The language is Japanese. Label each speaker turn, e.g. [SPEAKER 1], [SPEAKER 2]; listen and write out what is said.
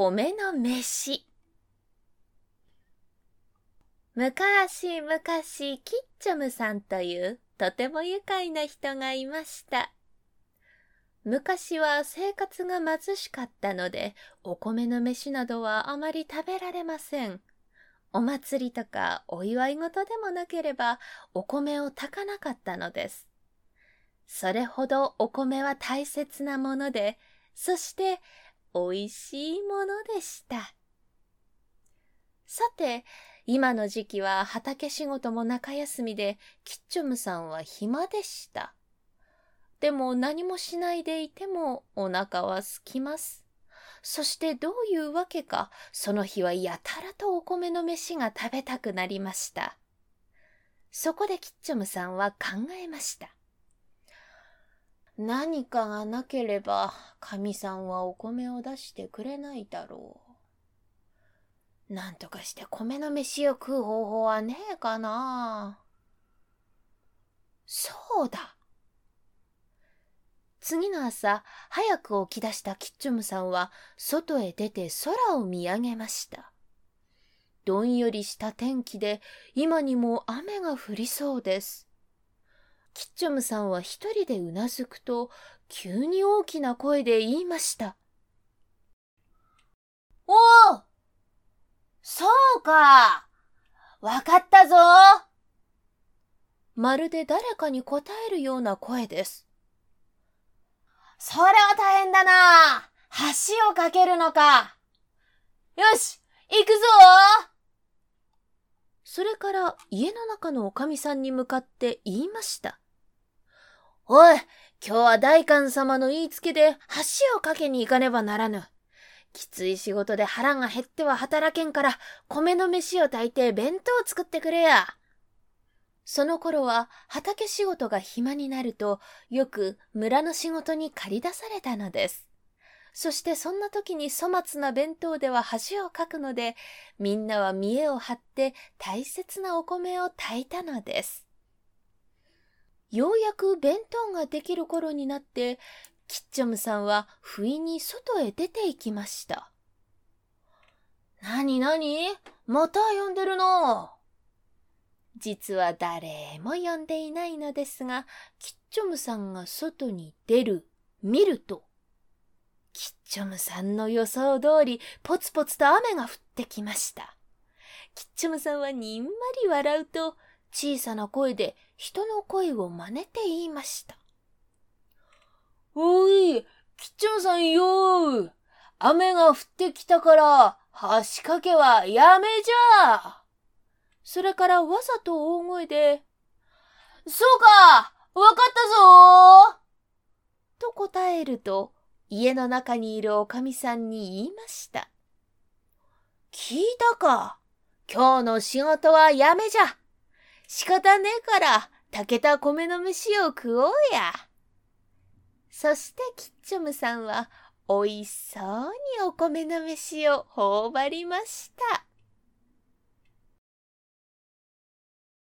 [SPEAKER 1] 米の飯。昔々、キッチョムさんというとても愉快な人がいました。昔は生活が貧しかったので、お米の飯などはあまり食べられません。お祭りとかお祝い事でもなければ、お米を炊かなかったのです。それほどお米は大切なもので、そして美味しいものでした。さて、今の時期は畑仕事も中休みで、キッチョムさんは暇でした。でも何もしないでいてもお腹は空きます。そしてどういうわけか、その日はやたらとお米の飯が食べたくなりました。そこでキッチョムさんは考えました。何かがなければ、神さんはお米を出してくれないだろう。なんとかして米の飯を食う方法はねえかな。そうだ。次の朝、早く起き出したキッチョムさんは、外へ出て空を見上げました。どんよりした天気で、今にも雨が降りそうです。キッチョムさんは一人でうなずくと、急に大きな声で言いました。
[SPEAKER 2] おおそうかわかったぞ
[SPEAKER 1] まるで誰かに答えるような声です。
[SPEAKER 2] それは大変だな橋を架けるのかよし行くぞ
[SPEAKER 1] それから家の中のおかみさんに向かって言いました。
[SPEAKER 2] おい、今日は大官様の言いつけで橋を架けに行かねばならぬ。きつい仕事で腹が減っては働けんから、米の飯を炊いて弁当を作ってくれや。
[SPEAKER 1] その頃は畑仕事が暇になると、よく村の仕事に借り出されたのです。そしてそんな時に粗末な弁当では橋をかくので、みんなは見栄を張って大切なお米を炊いたのです。ようやく弁当ができる頃になって、キッチョムさんは不意に外へ出て行きました。
[SPEAKER 2] なになにまた呼んでるの？
[SPEAKER 1] 実は誰も呼んでいないのですが、キッチョムさんが外に出る、見ると、キッチョムさんの予想通り、ポツポツと雨が降ってきました。キッチョムさんはにんまり笑うと、小さな声で人の声を真似て言いました。
[SPEAKER 2] おい、キッチョンさんよー。雨が降ってきたから、橋掛けはやめじゃ。
[SPEAKER 1] それからわざと大声で、
[SPEAKER 2] そうかわかったぞ
[SPEAKER 1] と答えると、家の中にいるおかみさんに言いました。
[SPEAKER 2] 聞いたか今日の仕事はやめじゃ。仕方ねえから、炊けた米の飯を食おうや。
[SPEAKER 1] そしてキッチョムさんは、おいしそうにお米の飯を頬張りました。